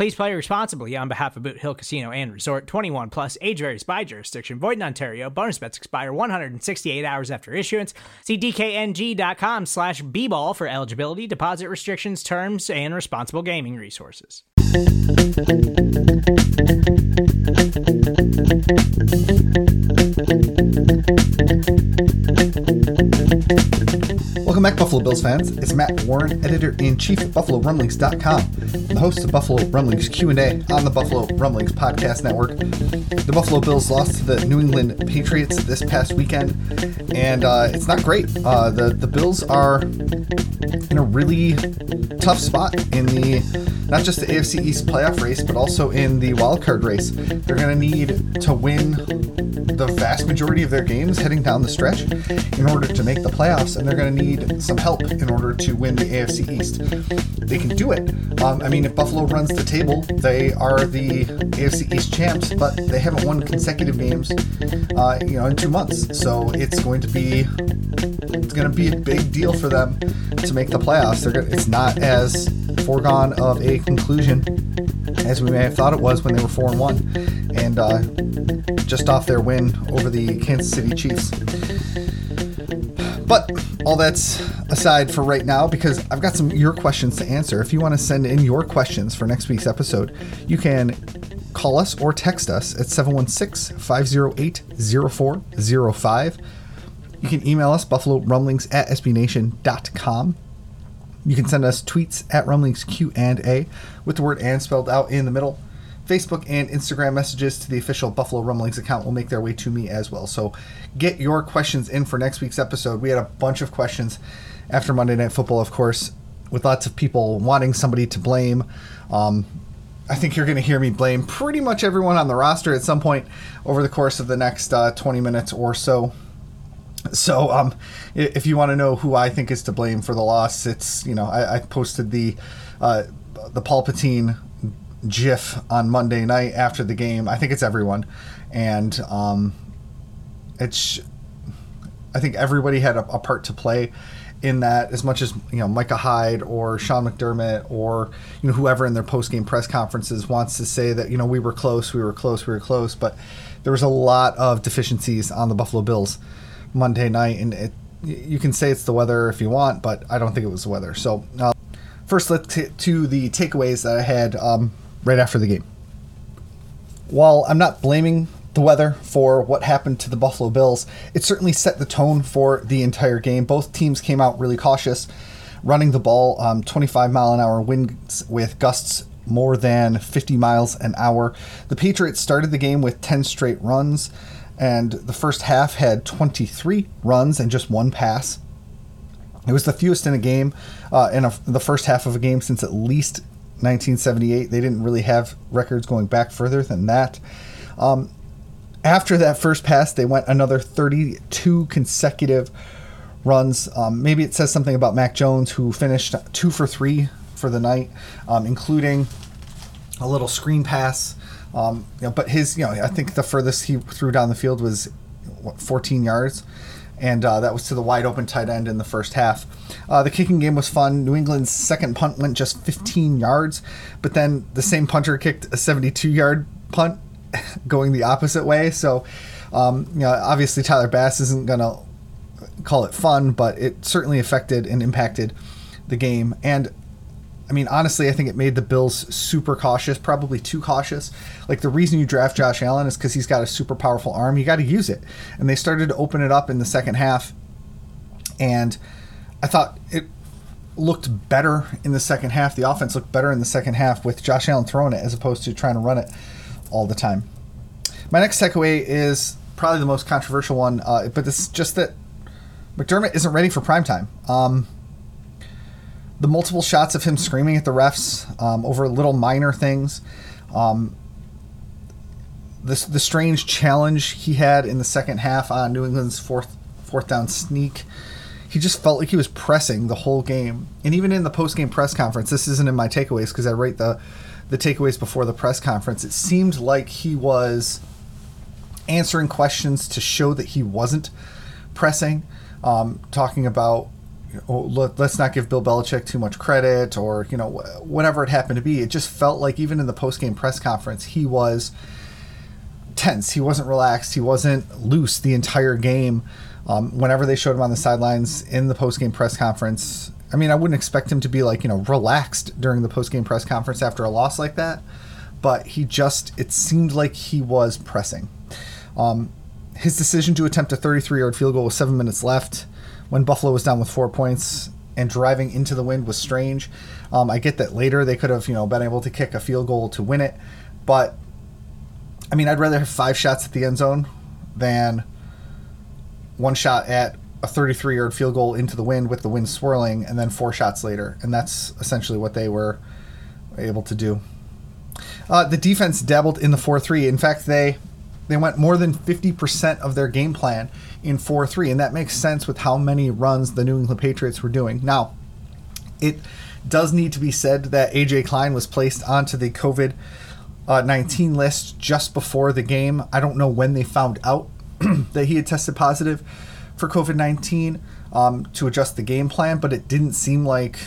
Please play responsibly on behalf of Boot Hill Casino and Resort 21 plus age varies by jurisdiction. Void in Ontario. Bonus bets expire 168 hours after issuance. See DKNG.com slash B ball for eligibility, deposit restrictions, terms, and responsible gaming resources. Welcome back, Buffalo Bills fans. It's Matt Warren, editor-in-chief of BuffaloRumblings.com, the host of Buffalo Rumblings Q&A on the Buffalo Rumblings Podcast Network. The Buffalo Bills lost to the New England Patriots this past weekend, and uh, it's not great. Uh, the the Bills are in a really tough spot in the not just the AFC East playoff race, but also in the wild card race. They're going to need to win the vast majority of their games heading down the stretch in order to make the playoffs, and they're going to need some help in order to win the AFC East. They can do it. Um, I mean, if Buffalo runs the table, they are the AFC East champs, but they haven't won consecutive games, uh, you know, in two months. So it's going to be it's going to be a big deal for them to make the playoffs. They're gonna, it's not as foregone of a conclusion as we may have thought it was when they were four and one, and uh, just off their win over the Kansas City Chiefs. But all that's aside for right now because I've got some your questions to answer. If you want to send in your questions for next week's episode, you can call us or text us at 716 508 0405. You can email us, buffalo rumblings at sbnation.com. You can send us tweets at rumblings Q and A with the word and spelled out in the middle. Facebook and Instagram messages to the official Buffalo Rumblings account will make their way to me as well. So get your questions in for next week's episode. We had a bunch of questions after Monday Night Football, of course, with lots of people wanting somebody to blame. Um, I think you're going to hear me blame pretty much everyone on the roster at some point over the course of the next uh, 20 minutes or so. So, um, if you want to know who I think is to blame for the loss, it's you know I, I posted the uh, the Palpatine GIF on Monday night after the game. I think it's everyone, and um, it's I think everybody had a, a, part to play in that. As much as you know, Micah Hyde or Sean McDermott or you know whoever in their post game press conferences wants to say that you know we were close, we were close, we were close, but there was a lot of deficiencies on the Buffalo Bills Monday night, and it, you can say it's the weather if you want, but I don't think it was the weather. So. Uh, first, let's get to the takeaways that I had um, right after the game. While I'm not blaming the weather for what happened to the Buffalo Bills, it certainly set the tone for the entire game. Both teams came out really cautious, running the ball um, 25 mile an hour winds with gusts more than 50 miles an hour. The Patriots started the game with 10 straight runs, and the first half had 23 runs and just one pass. It was the fewest in a game, uh, in a, the first half of a game since at least 1978. They didn't really have records going back further than that. Um, after that first pass, they went another 32 consecutive runs. Um, maybe it says something about Mac Jones, who finished two for three for the night, um, including a little screen pass. Um, you know, but his, you know, I think the furthest he threw down the field was what, 14 yards and uh, that was to the wide open tight end in the first half. Uh, the kicking game was fun. New England's second punt went just 15 yards, but then the same punter kicked a 72 yard punt going the opposite way. So, um, you know, obviously Tyler Bass isn't going to call it fun, but it certainly affected and impacted the game. And I mean, honestly, I think it made the Bills super cautious, probably too cautious. Like the reason you draft Josh Allen is because he's got a super powerful arm. You got to use it, and they started to open it up in the second half. And I thought it looked better in the second half. The offense looked better in the second half with Josh Allen throwing it as opposed to trying to run it all the time. My next takeaway is probably the most controversial one, uh, but it's just that McDermott isn't ready for prime time. Um, the multiple shots of him screaming at the refs um, over little minor things, um, the, the strange challenge he had in the second half on New England's fourth fourth down sneak. He just felt like he was pressing the whole game, and even in the post game press conference. This isn't in my takeaways because I rate the the takeaways before the press conference. It seemed like he was answering questions to show that he wasn't pressing, um, talking about oh, let, us not give Bill Belichick too much credit, or you know whatever it happened to be. It just felt like even in the post game press conference, he was tense. He wasn't relaxed. He wasn't loose the entire game. Um, whenever they showed him on the sidelines in the post game press conference, I mean, I wouldn't expect him to be like you know relaxed during the post game press conference after a loss like that, but he just it seemed like he was pressing. Um, his decision to attempt a 33 yard field goal with seven minutes left when Buffalo was down with four points and driving into the wind was strange. Um, I get that later they could have you know been able to kick a field goal to win it, but I mean, I'd rather have five shots at the end zone than one shot at a 33 yard field goal into the wind with the wind swirling and then four shots later. And that's essentially what they were able to do. Uh, the defense dabbled in the 4 3. In fact, they they went more than 50% of their game plan in 4 3. And that makes sense with how many runs the New England Patriots were doing. Now, it does need to be said that AJ Klein was placed onto the COVID uh, 19 list just before the game. I don't know when they found out that he had tested positive for COVID 19 um, to adjust the game plan, but it didn't seem like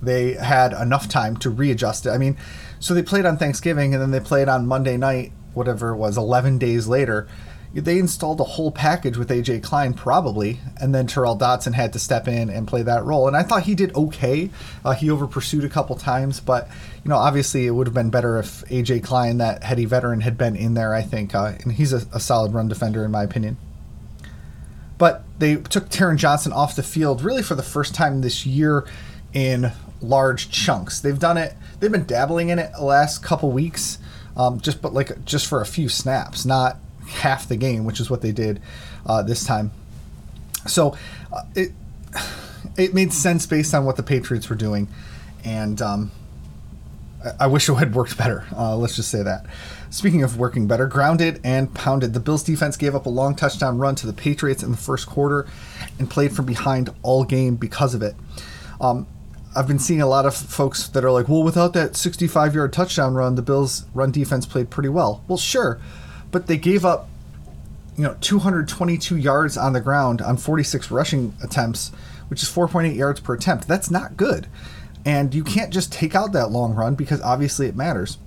they had enough time to readjust it. I mean, so they played on Thanksgiving and then they played on Monday night, whatever it was, 11 days later they installed a whole package with AJ Klein probably, and then Tyrel Dodson had to step in and play that role. And I thought he did okay. Uh, he over pursued a couple times, but you know, obviously it would have been better if AJ Klein, that heady veteran, had been in there. I think, uh, and he's a, a solid run defender in my opinion. But they took Taron Johnson off the field really for the first time this year in large chunks. They've done it. They've been dabbling in it the last couple weeks, um, just but like just for a few snaps, not half the game, which is what they did uh, this time. So uh, it it made sense based on what the Patriots were doing, and um, I, wish it had worked better. Uh, let's just say that. Speaking of working better, grounded and pounded, the Bills defense gave up a long touchdown run to the Patriots in the first quarter and played from behind all game because of it. Um, I've been seeing a lot of folks that are like, well, without that 65 yard touchdown run, the Bills' run defense played pretty well. Well, sure, but they gave up you know 222 yards on the ground on 46 rushing attempts, which is 4.8 yards per attempt. That's not good. And you can't just take out that long run because obviously it matters.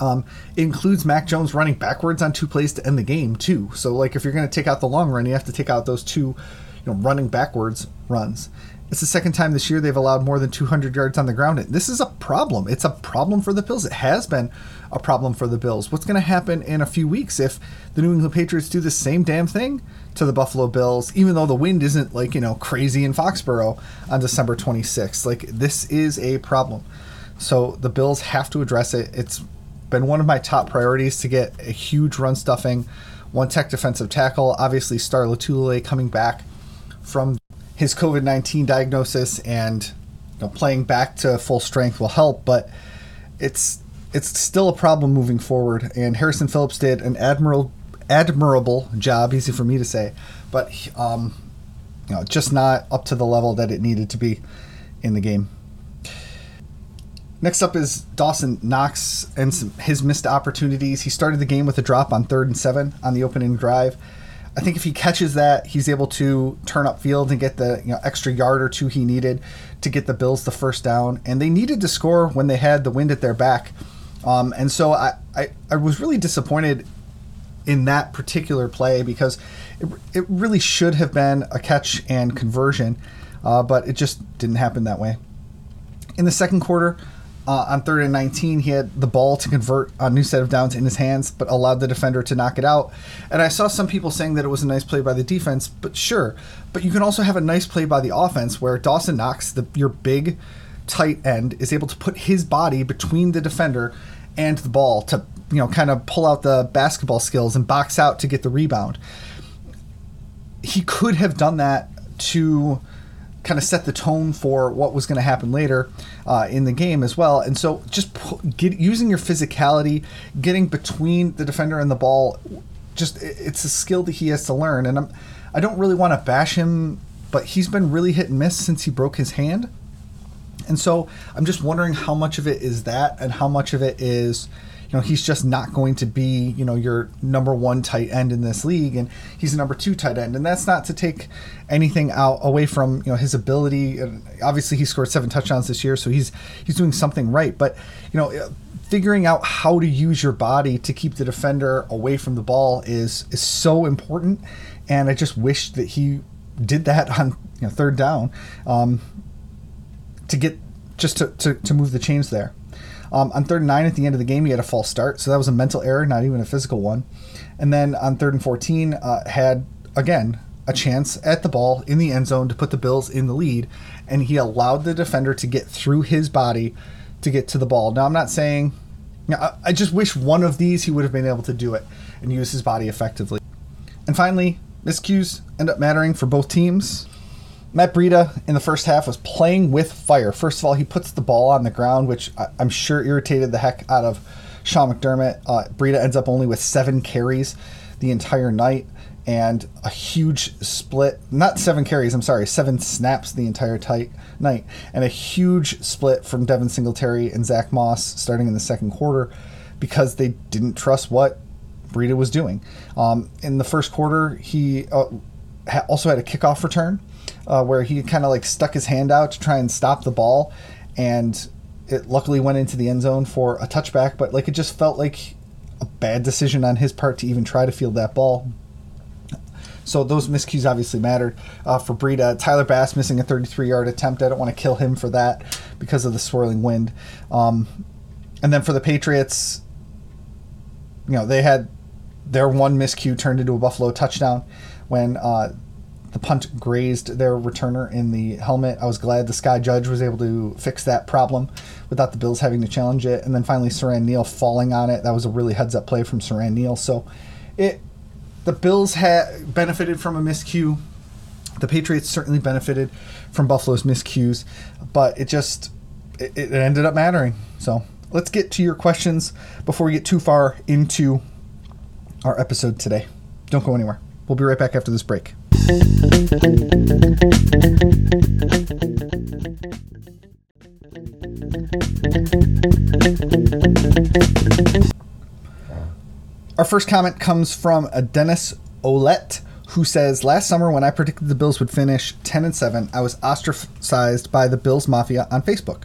Um, it includes Mac Jones running backwards on two plays to end the game too. So like if you're going to take out the long run, you have to take out those two, you know, running backwards runs. It's the second time this year they've allowed more than 200 yards on the ground. And This is a problem. It's a problem for the Bills. It has been a problem for the Bills. What's going to happen in a few weeks if the New England Patriots do the same damn thing to the Buffalo Bills, even though the wind isn't like, you know, crazy in Foxborough on December 26th? Like, this is a problem. So the Bills have to address it. It's been one of my top priorities to get a huge run stuffing, one tech defensive tackle. Obviously, Star Lotulelei coming back from his COVID 19 diagnosis and you know, playing back to full strength will help, but it's it's still a problem moving forward. And Harrison Phillips did an admirable admirable job, easy for me to say, but um, you know, just not up to the level that it needed to be in the game. Next up is Dawson Knox and some, his missed opportunities. He started the game with a drop on third and seven on the opening drive. I think if he catches that, he's able to turn up field and get the you know, extra yard or two he needed to get the Bills the first down. And they needed to score when they had the wind at their back. Um, and so I, I, I, was really disappointed in that particular play because it, it really should have been a catch and conversion, uh, but it just didn't happen that way. In the second quarter, Uh, on third and 19, he had the ball to convert a new set of downs in his hands, but allowed the defender to knock it out. And I saw some people saying that it was a nice play by the defense, but sure. But you can also have a nice play by the offense where Dawson Knox, the, your big tight end, is able to put his body between the defender and the ball to, you know, kind of pull out the basketball skills and box out to get the rebound. He could have done that to kind of set the tone for what was going to happen later uh, in the game as well. And so just get, using your physicality, getting between the defender and the ball, just it's a skill that he has to learn. And I'm, I don't really want to bash him, but he's been really hit and miss since he broke his hand. And so I'm just wondering how much of it is that and how much of it is know, he's just not going to be, you know, your number one tight end in this league, and he's a number two tight end, and that's not to take anything out away from you know his ability. And obviously, he scored seven touchdowns this year, so he's he's doing something right. But you know, figuring out how to use your body to keep the defender away from the ball is is so important, and I just wish that he did that on you know, third down um, to get just to, to, to move the chains there. Um, on third and nine at the end of the game, he had a false start, so that was a mental error, not even a physical one. And then on third and 14, uh, had again a chance at the ball in the end zone to put the Bills in the lead, and he allowed the defender to get through his body to get to the ball. Now, I'm not saying, know, I just wish one of these he would have been able to do it and use his body effectively. And finally, miscues end up mattering for both teams. Matt Breida in the first half was playing with fire. First of all, he puts the ball on the ground, which I, am sure irritated the heck out of Sean McDermott. Uh, Breida ends up only with seven carries the entire night and a huge split. Not seven carries, I'm sorry, seven snaps the entire tight night, and a huge split from Devin Singletary and Zach Moss starting in the second quarter because they didn't trust what Breida was doing. Um, in the first quarter, he uh, also had a kickoff return uh, where he kind of like stuck his hand out to try and stop the ball, and it luckily went into the end zone for a touchback. But like it just felt like a bad decision on his part to even try to field that ball. So those miscues obviously mattered uh, for Breida. Tyler Bass missing a 33-yard attempt. I don't want to kill him for that because of the swirling wind. Um, and then for the Patriots, you know they had their one miscue turned into a Buffalo touchdown when uh, the punt grazed their returner in the helmet. I was glad the Sky Judge was able to fix that problem without the Bills having to challenge it. And then finally, Siran Neal falling on it. That was a really heads up play from Siran Neal. So it the Bills had benefited from a miscue. The Patriots certainly benefited from Buffalo's miscues, but it just it, it ended up mattering. So let's get to your questions before we get too far into our episode today. Don't go anywhere. We'll be right back after this break. Our first comment comes from a Dennis Olette who says last summer when I predicted the Bills would finish 10 and 7, I was ostracized by the Bills Mafia on Facebook.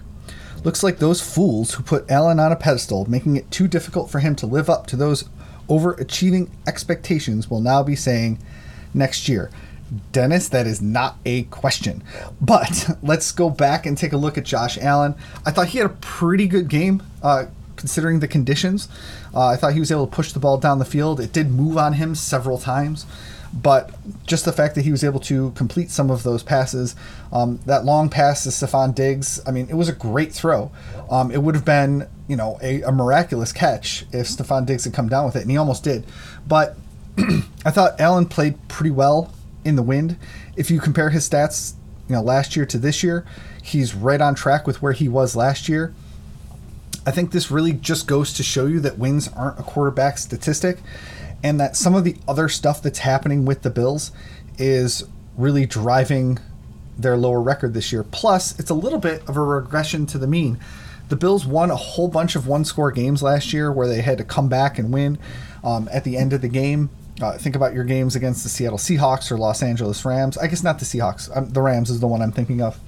Looks like those fools who put Allen on a pedestal, making it too difficult for him to live up to those overachieving expectations, will now be saying next year. Dennis, that is not a question. But let's go back and take a look at Josh Allen. I thought he had a pretty good game uh, considering the conditions. Uh, I thought he was able to push the ball down the field. It did move on him several times, but just the fact that he was able to complete some of those passes, um, that long pass to Stefon Diggs, I mean, it was a great throw. Um, it would have been, you know, a, a miraculous catch if Stefon Diggs had come down with it, and he almost did. But I thought Allen played pretty well in the wind. If you compare his stats, you know, last year to this year, he's right on track with where he was last year. I think this really just goes to show you that wins aren't a quarterback statistic and that some of the other stuff that's happening with the Bills is really driving their lower record this year. Plus, it's a little bit of a regression to the mean. The Bills won a whole bunch of one score games last year where they had to come back and win um, at the end of the game. Uh, think about your games against the Seattle Seahawks or Los Angeles Rams. I guess not the Seahawks. Um, the Rams is the one I'm thinking of.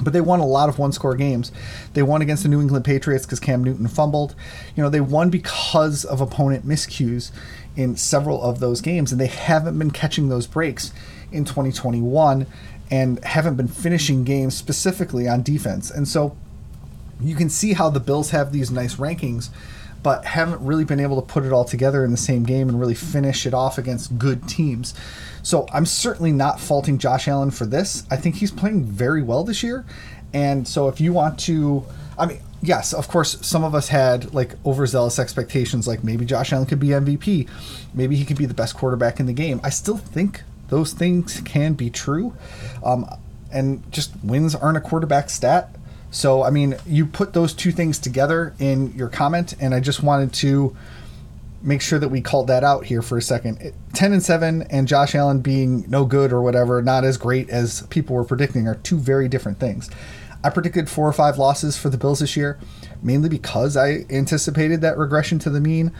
But they won a lot of one score games. They won against the New England Patriots because Cam Newton fumbled. You know, they won because of opponent miscues in several of those games, and they haven't been catching those breaks in 2021 and haven't been finishing games specifically on defense. And so you can see how the Bills have these nice rankings, but haven't really been able to put it all together in the same game and really finish it off against good teams. So I'm certainly not faulting Josh Allen for this. I think he's playing very well this year. And so if you want to, I mean, yes, of course, some of us had like overzealous expectations, like maybe Josh Allen could be MVP, maybe he could be the best quarterback in the game. I still think those things can be true. Um, and just wins aren't a quarterback stat. So, I mean, you put those two things together in your comment, and I just wanted to make sure that we called that out here for a second. 10 and 7 and Josh Allen being no good or whatever, not as great as people were predicting, are two very different things. I predicted four or five losses for the Bills this year, mainly because I anticipated that regression to the mean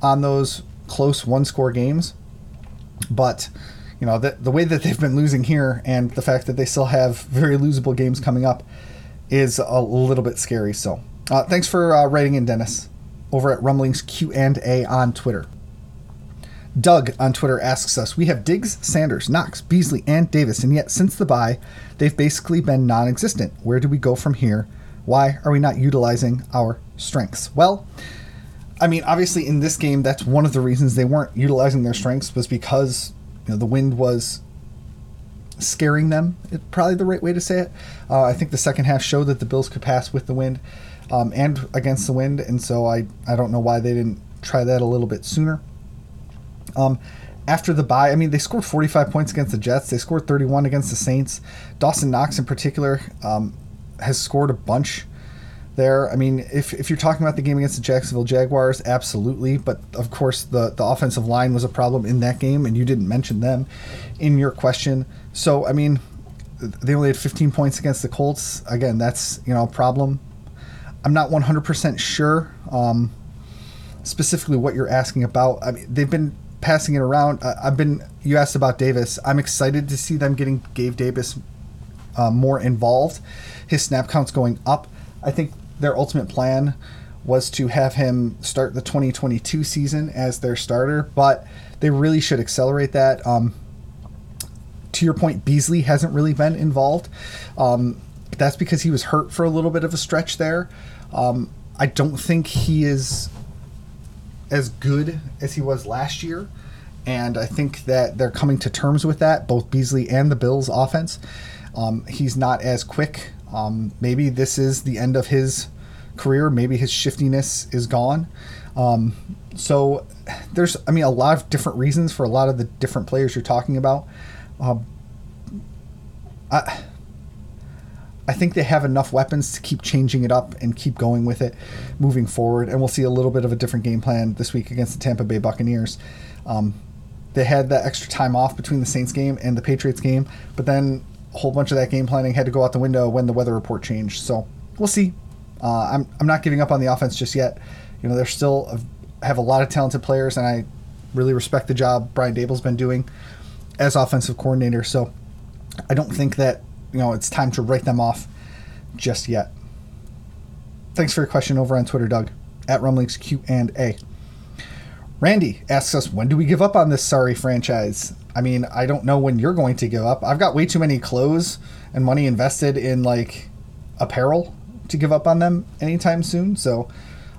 on those close one score games. But, you know, the, the way that they've been losing here and the fact that they still have very losable games coming up is a little bit scary. So, uh, thanks for uh, writing in, Dennis, over at Rumblings Q and A on Twitter. Doug on Twitter asks us, "We have Diggs, Sanders, Knox, Beasley, and Davis, and yet since the bye, they've basically been non-existent. Where do we go from here? Why are we not utilizing our strengths?" Well, I mean, obviously in this game, that's one of the reasons they weren't utilizing their strengths was because you know the wind was scaring them. It's probably the right way to say it. Uh, I think the second half showed that the Bills could pass with the wind um, and against the wind, and so I I don't know why they didn't try that a little bit sooner. Um, after the bye, I mean, they scored 45 points against the Jets. They scored 31 against the Saints. Dawson Knox, in particular, um, has scored a bunch there. I mean, if, if you're talking about the game against the Jacksonville Jaguars, absolutely. But of course, the, the offensive line was a problem in that game, and you didn't mention them in your question. So, I mean, they only had 15 points against the Colts. Again, that's, you know, a problem. I'm not 100% sure um, specifically what you're asking about. I mean, they've been passing it around. I've been, you asked about Davis. I'm excited to see them getting Gabe Davis uh, more involved. His snap count's going up. I think their ultimate plan was to have him start the 2022 season as their starter, but they really should accelerate that. Um, to your point, Beasley hasn't really been involved. Um, that's because he was hurt for a little bit of a stretch there. Um, I don't think he is as good as he was last year. And I think that they're coming to terms with that, both Beasley and the Bills' offense. Um, he's not as quick. Um, maybe this is the end of his career. Maybe his shiftiness is gone. Um, so there's, I mean, a lot of different reasons for a lot of the different players you're talking about. Um, I, I think they have enough weapons to keep changing it up and keep going with it moving forward. And we'll see a little bit of a different game plan this week against the Tampa Bay Buccaneers. Um, they had that extra time off between the Saints game and the Patriots game, but then a whole bunch of that game planning had to go out the window when the weather report changed. So we'll see. Uh, I'm, I'm not giving up on the offense just yet. You know, they're still a, have a lot of talented players, and I really respect the job Brian Daboll's been doing as offensive coordinator. So I don't think that you know it's time to write them off just yet. Thanks for your question over on Twitter, Doug at Rumblings Q and A. Randy asks us, when do we give up on this sorry franchise? I mean, I don't know when you're going to give up. I've got way too many clothes and money invested in like apparel to give up on them anytime soon. So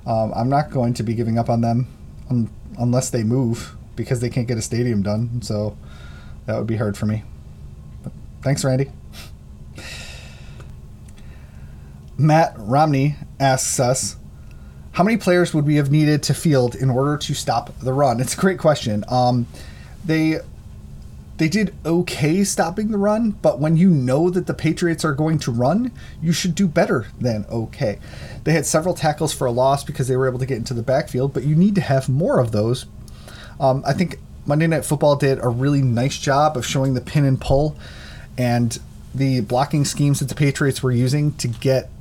um, I'm not going to be giving up on them un- unless they move because they can't get a stadium done. So that would be hard for me. But thanks, Randy. Matt Romney asks us, how many players would we have needed to field in order to stop the run? It's a great question. Um, they they did okay stopping the run, but when you know that the Patriots are going to run, you should do better than okay. They had several tackles for a loss because they were able to get into the backfield, but you need to have more of those. Um, I think Monday Night Football did a really nice job of showing the pin and pull and the blocking schemes that the Patriots were using to get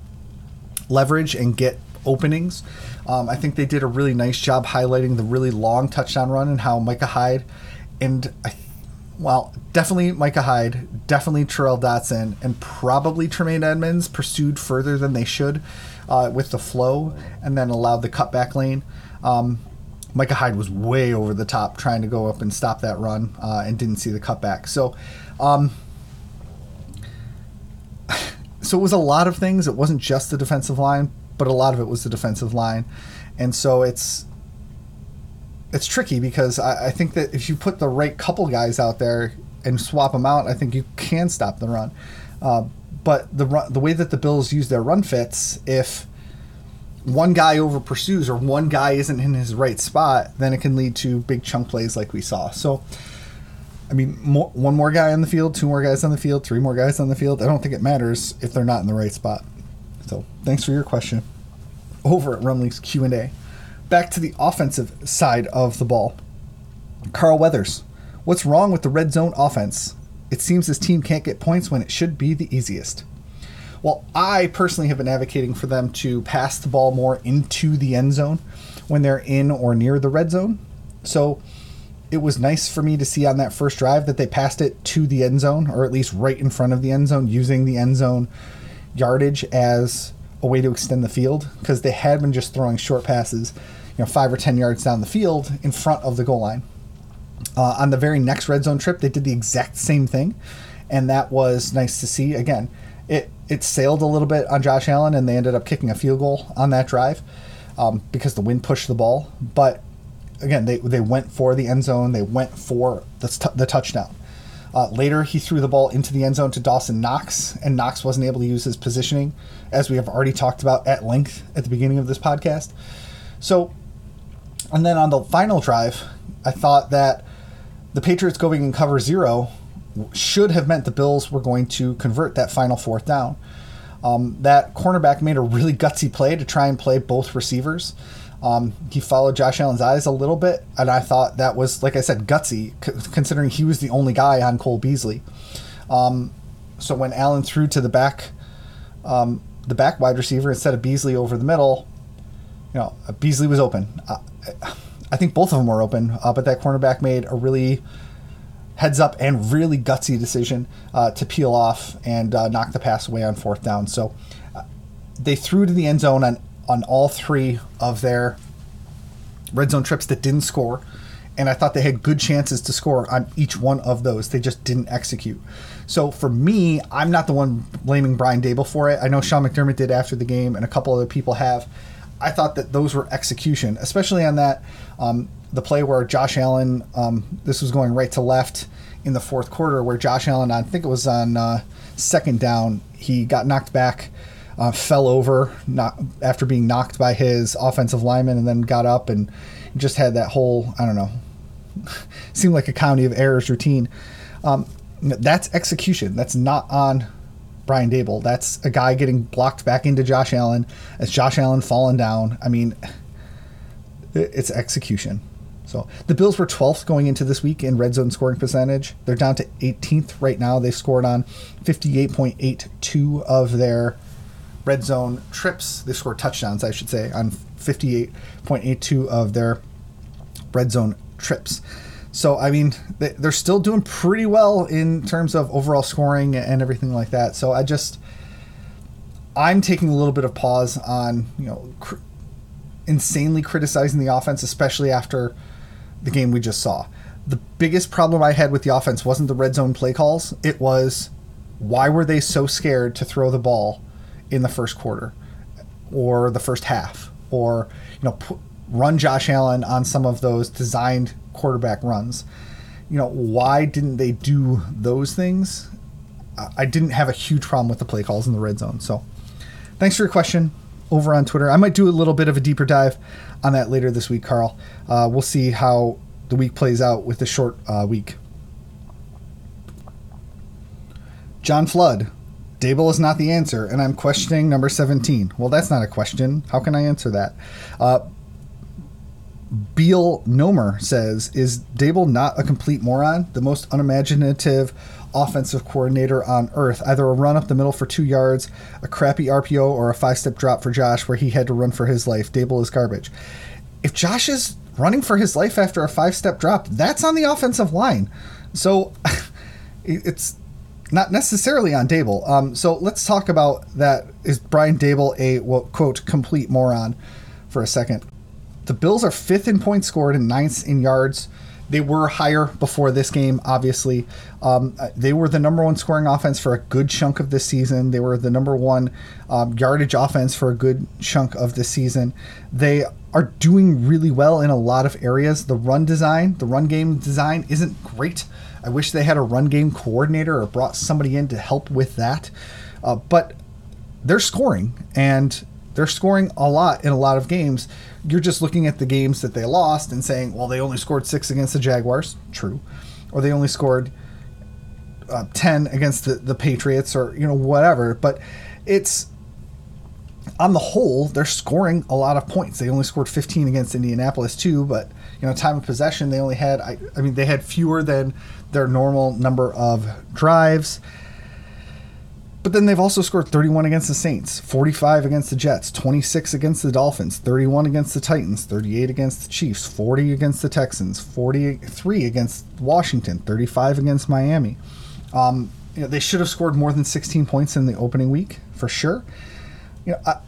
leverage and get openings. Um, I think they did a really nice job highlighting the really long touchdown run and how Micah Hyde and I, well, definitely Micah Hyde, definitely Tyrel Dodson, and probably Tremaine Edmunds pursued further than they should uh, with the flow and then allowed the cutback lane. Um, Micah Hyde was way over the top trying to go up and stop that run uh, and didn't see the cutback. So, um, so it was a lot of things. It wasn't just the defensive line, but a lot of it was the defensive line, and so it's it's tricky because I, I think that if you put the right couple guys out there and swap them out, I think you can stop the run. Uh, but the run, the way that the Bills use their run fits, if one guy over pursues or one guy isn't in his right spot, then it can lead to big chunk plays like we saw. So, I mean, more, one more guy on the field, two more guys on the field, three more guys on the field. I don't think it matters if they're not in the right spot. So, thanks for your question. Over at Rumblings Q and A. Back to the offensive side of the ball. Carl Weathers, what's wrong with the red zone offense? It seems this team can't get points when it should be the easiest. Well, I personally have been advocating for them to pass the ball more into the end zone when they're in or near the red zone. So it was nice for me to see on that first drive that they passed it to the end zone, or at least right in front of the end zone, using the end zone yardage as a way to extend the field because they had been just throwing short passes, you know, five or ten yards down the field in front of the goal line. Uh, on the very next red zone trip, they did the exact same thing, and that was nice to see. Again, it it sailed a little bit on Josh Allen, and they ended up kicking a field goal on that drive um, because the wind pushed the ball. But again, they they went for the end zone. They went for the, t- the touchdown. Uh, later, he threw the ball into the end zone to Dawson Knox, and Knox wasn't able to use his positioning, as we have already talked about at length at the beginning of this podcast. So, and then on the final drive, I thought that the Patriots going in cover zero should have meant the Bills were going to convert that final fourth down. Um, that cornerback made a really gutsy play to try and play both receivers. Um, he followed Josh Allen's eyes a little bit, and I thought that was, like I said, gutsy, c- considering he was the only guy on Cole Beasley. Um, so when Allen threw to the back, um, the back wide receiver instead of Beasley over the middle, you know, Beasley was open. Uh, I think both of them were open, uh, but that cornerback made a really heads up and really gutsy decision uh, to peel off and uh, knock the pass away on fourth down. So uh, they threw to the end zone on on all three of their red zone trips that didn't score. And I thought they had good chances to score on each one of those. They just didn't execute. So for me, I'm not the one blaming Brian Daboll for it. I know Sean McDermott did after the game, and a couple other people have. I thought that those were execution, especially on that um, the play where Josh Allen, um, this was going right to left in the fourth quarter, where Josh Allen, I think it was on uh, second down, he got knocked back, uh, fell over not, after being knocked by his offensive lineman, and then got up and just had that whole, I don't know, seemed like a comedy of errors routine. Um, that's execution. That's not on Brian Daboll. That's a guy getting blocked back into Josh Allen. As Josh Allen falling down. I mean, it's execution. So the Bills were 12th going into this week in red zone scoring percentage. They're down to 18th right now. They scored on 58.82 of their red zone trips. They scored touchdowns, I should say, on 58.82 of their red zone trips. So, I mean, they're still doing pretty well in terms of overall scoring and everything like that. So, I just, I'm taking a little bit of pause on, you know, cr- insanely criticizing the offense, especially after the game we just saw. The biggest problem I had with the offense wasn't the red zone play calls. It was why were they so scared to throw the ball in the first quarter or the first half or, you know, put, run Josh Allen on some of those designed quarterback runs. You know, why didn't they do those things? I didn't have a huge problem with the play calls in the red zone. So, thanks for your question over on Twitter. I might do a little bit of a deeper dive on that later this week, Carl. Uh, we'll see how the week plays out with the short uh, week. John Flood, Daboll is not the answer, and I'm questioning number 17. Well, that's not a question. How can I answer that? Uh, Beal Nomer says, Is Daboll not a complete moron? The most unimaginative offensive coordinator on earth. Either a run up the middle for two yards, a crappy RPO, or a five step drop for Josh where he had to run for his life. Daboll is garbage. If Josh is running for his life after a five step drop, that's on the offensive line. So it's not necessarily on Daboll. Um, so let's talk about that. Is Brian Daboll a well, quote complete moron for a second? The Bills are fifth in points scored and ninth in yards they were higher before this game, obviously. Um, they were the number one scoring offense for a good chunk of this season. They were the number one um, yardage offense for a good chunk of the season. They are doing really well in a lot of areas. The run design, the run game design isn't great. I wish they had a run game coordinator or brought somebody in to help with that. Uh, but they're scoring, and they're scoring a lot in a lot of games. You're just looking at the games that they lost and saying, well, they only scored six against the Jaguars. True. Or they only scored uh, 10 against the, the Patriots or, you know, whatever. But it's, on the whole, they're scoring a lot of points. They only scored 15 against Indianapolis, too. But, you know, time of possession, they only had, I, I mean, they had fewer than their normal number of drives. But then they've also scored 31 against the Saints, 45 against the Jets, 26 against the Dolphins, 31 against the Titans, 38 against the Chiefs, 40 against the Texans, 43 against Washington, 35 against Miami. Um, you know, they should have scored more than 16 points in the opening week for sure. You know, I,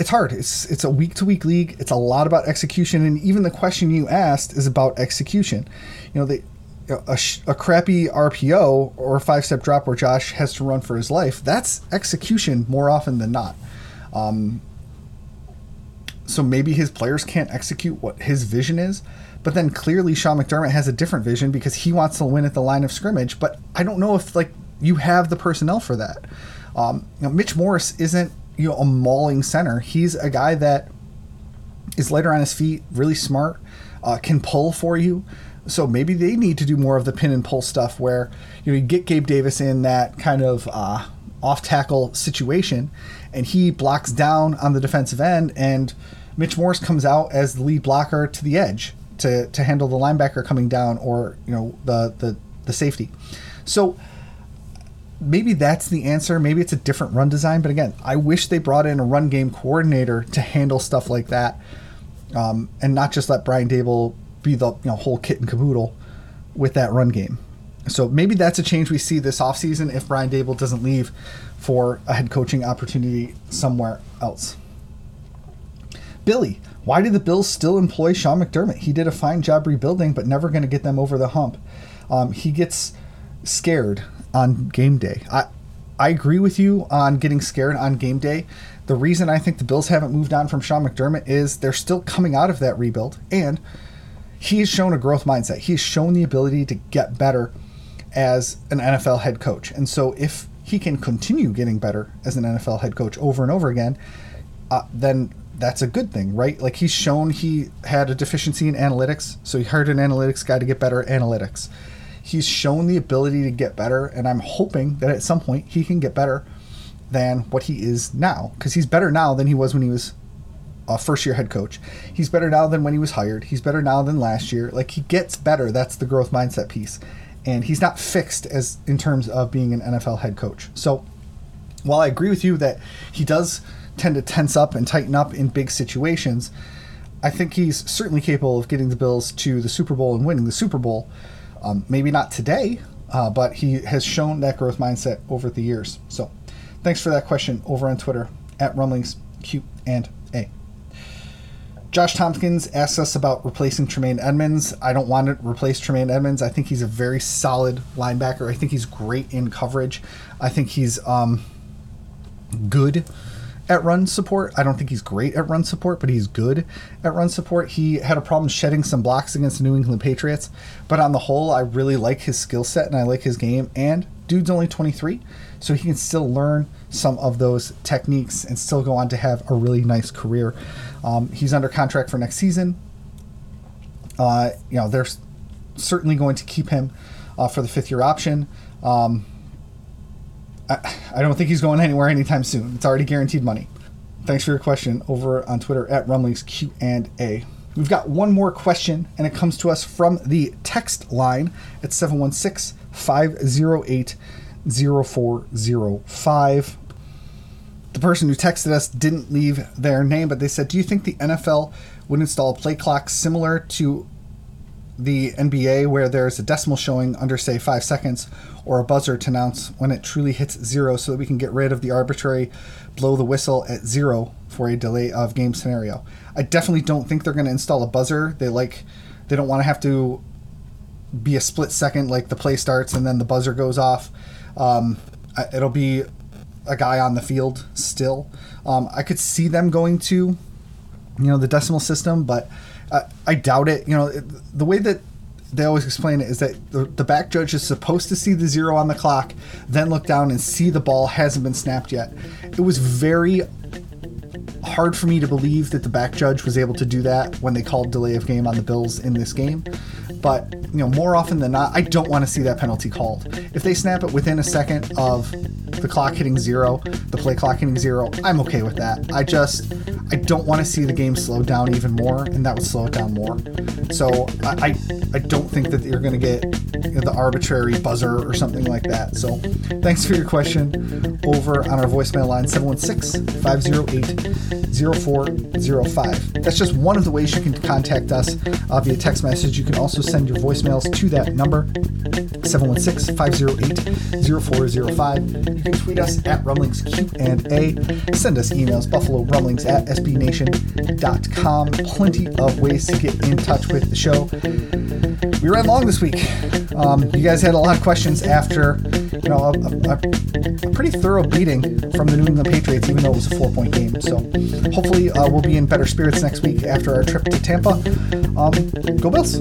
it's hard. It's it's a week to week league. It's a lot about execution, and even the question you asked is about execution. You know, they a, a crappy RPO or a five step drop where Josh has to run for his life, that's execution more often than not. Um, so maybe his players can't execute what his vision is, but then clearly Sean McDermott has a different vision because he wants to win at the line of scrimmage. But I don't know if like you have the personnel for that. Um, you know, Mitch Morse isn't you know a mauling center. He's a guy that is lighter on his feet, really smart, uh, can pull for you. So maybe they need to do more of the pin and pull stuff where you know you get Gabe Davis in that kind of uh, off tackle situation, and he blocks down on the defensive end, and Mitch Morse comes out as the lead blocker to the edge to, to handle the linebacker coming down or you know the the, the safety. So maybe that's the answer. Maybe it's a different run design. But again, I wish they brought in a run game coordinator to handle stuff like that, um, and not just let Brian Daboll be the you know, whole kit and caboodle with that run game. So maybe that's a change we see this offseason if Brian Daboll doesn't leave for a head coaching opportunity somewhere else. Billy, why do the Bills still employ Sean McDermott? He did a fine job rebuilding, but never going to get them over the hump. Um, he gets scared on game day. I, I agree with you on getting scared on game day. The reason I think the Bills haven't moved on from Sean McDermott is they're still coming out of that rebuild, and he's shown a growth mindset. He's shown the ability to get better as an NFL head coach. And so if he can continue getting better as an NFL head coach over and over again, uh, then that's a good thing, right? Like he's shown he had a deficiency in analytics, so he hired an analytics guy to get better at analytics. He's shown the ability to get better, and I'm hoping that at some point he can get better than what he is now, because he's better now than he was when he was a first year head coach. He's better now than when he was hired. He's better now than last year. Like he gets better. That's the growth mindset piece. And he's not fixed as in terms of being an NFL head coach. So while I agree with you that he does tend to tense up and tighten up in big situations, I think he's certainly capable of getting the Bills to the Super Bowl and winning the Super Bowl. Um, maybe not today, uh, but he has shown that growth mindset over the years. So thanks for that question over on Twitter at Rumblings Q and. Josh Tompkins asks us about replacing Tremaine Edmunds. I don't want to replace Tremaine Edmunds. I think he's a very solid linebacker. I think he's great in coverage. I think he's um, good at run support. I don't think he's great at run support, but he's good at run support. He had a problem shedding some blocks against the New England Patriots, but on the whole, I really like his skill set and I like his game. And dude's only 23, so he can still learn some of those techniques and still go on to have a really nice career. Um, he's under contract for next season. Uh, you know, they're certainly going to keep him uh, for the fifth year option. Um, I, I, don't think he's going anywhere anytime soon. It's already guaranteed money. Thanks for your question over on Twitter at Rumblings Q and A. We've got one more question, and it comes to us from the text line at 716 508 0405 the person who texted us didn't leave their name, but they said, "Do you think the NFL would install a play clock similar to the NBA, where there's a decimal showing under, say, five seconds, or a buzzer to announce when it truly hits zero, so that we can get rid of the arbitrary blow the whistle at zero for a delay of game scenario?" I definitely don't think they're going to install a buzzer. They like, they don't want to have to be a split second, like the play starts and then the buzzer goes off. Um, it'll be a guy on the field still. Um, I could see them going to, you know, the decimal system, but I, I doubt it. You know, it, the way that they always explain it is that the, the back judge is supposed to see the zero on the clock, then look down and see the ball hasn't been snapped yet. It was very hard for me to believe that the back judge was able to do that when they called delay of game on the Bills in this game. But you know, more often than not, I don't want to see that penalty called. If they snap it within a second of the clock hitting zero, the play clock hitting zero, I'm okay with that. I just I don't want to see the game slow down even more, and that would slow it down more. So I I, I don't think that you're going to get you know, the arbitrary buzzer or something like that. So thanks for your question over on our voicemail line 716 508 0405. That's just one of the ways you can contact us uh, via text message. You can also send your voicemails to that number 716 508 0405. You can tweet us at Rumblings Q and A. Send us emails, Buffalo Rumblings at SBNation.com. Plenty of ways to get in touch with the show. We ran long this week. Um, you guys had a lot of questions after, you know, a, a, a, pretty thorough beating from the New England Patriots, even though it was a four-point game. So hopefully uh, we'll be in better spirits next week after our trip to Tampa. Um, go Bills!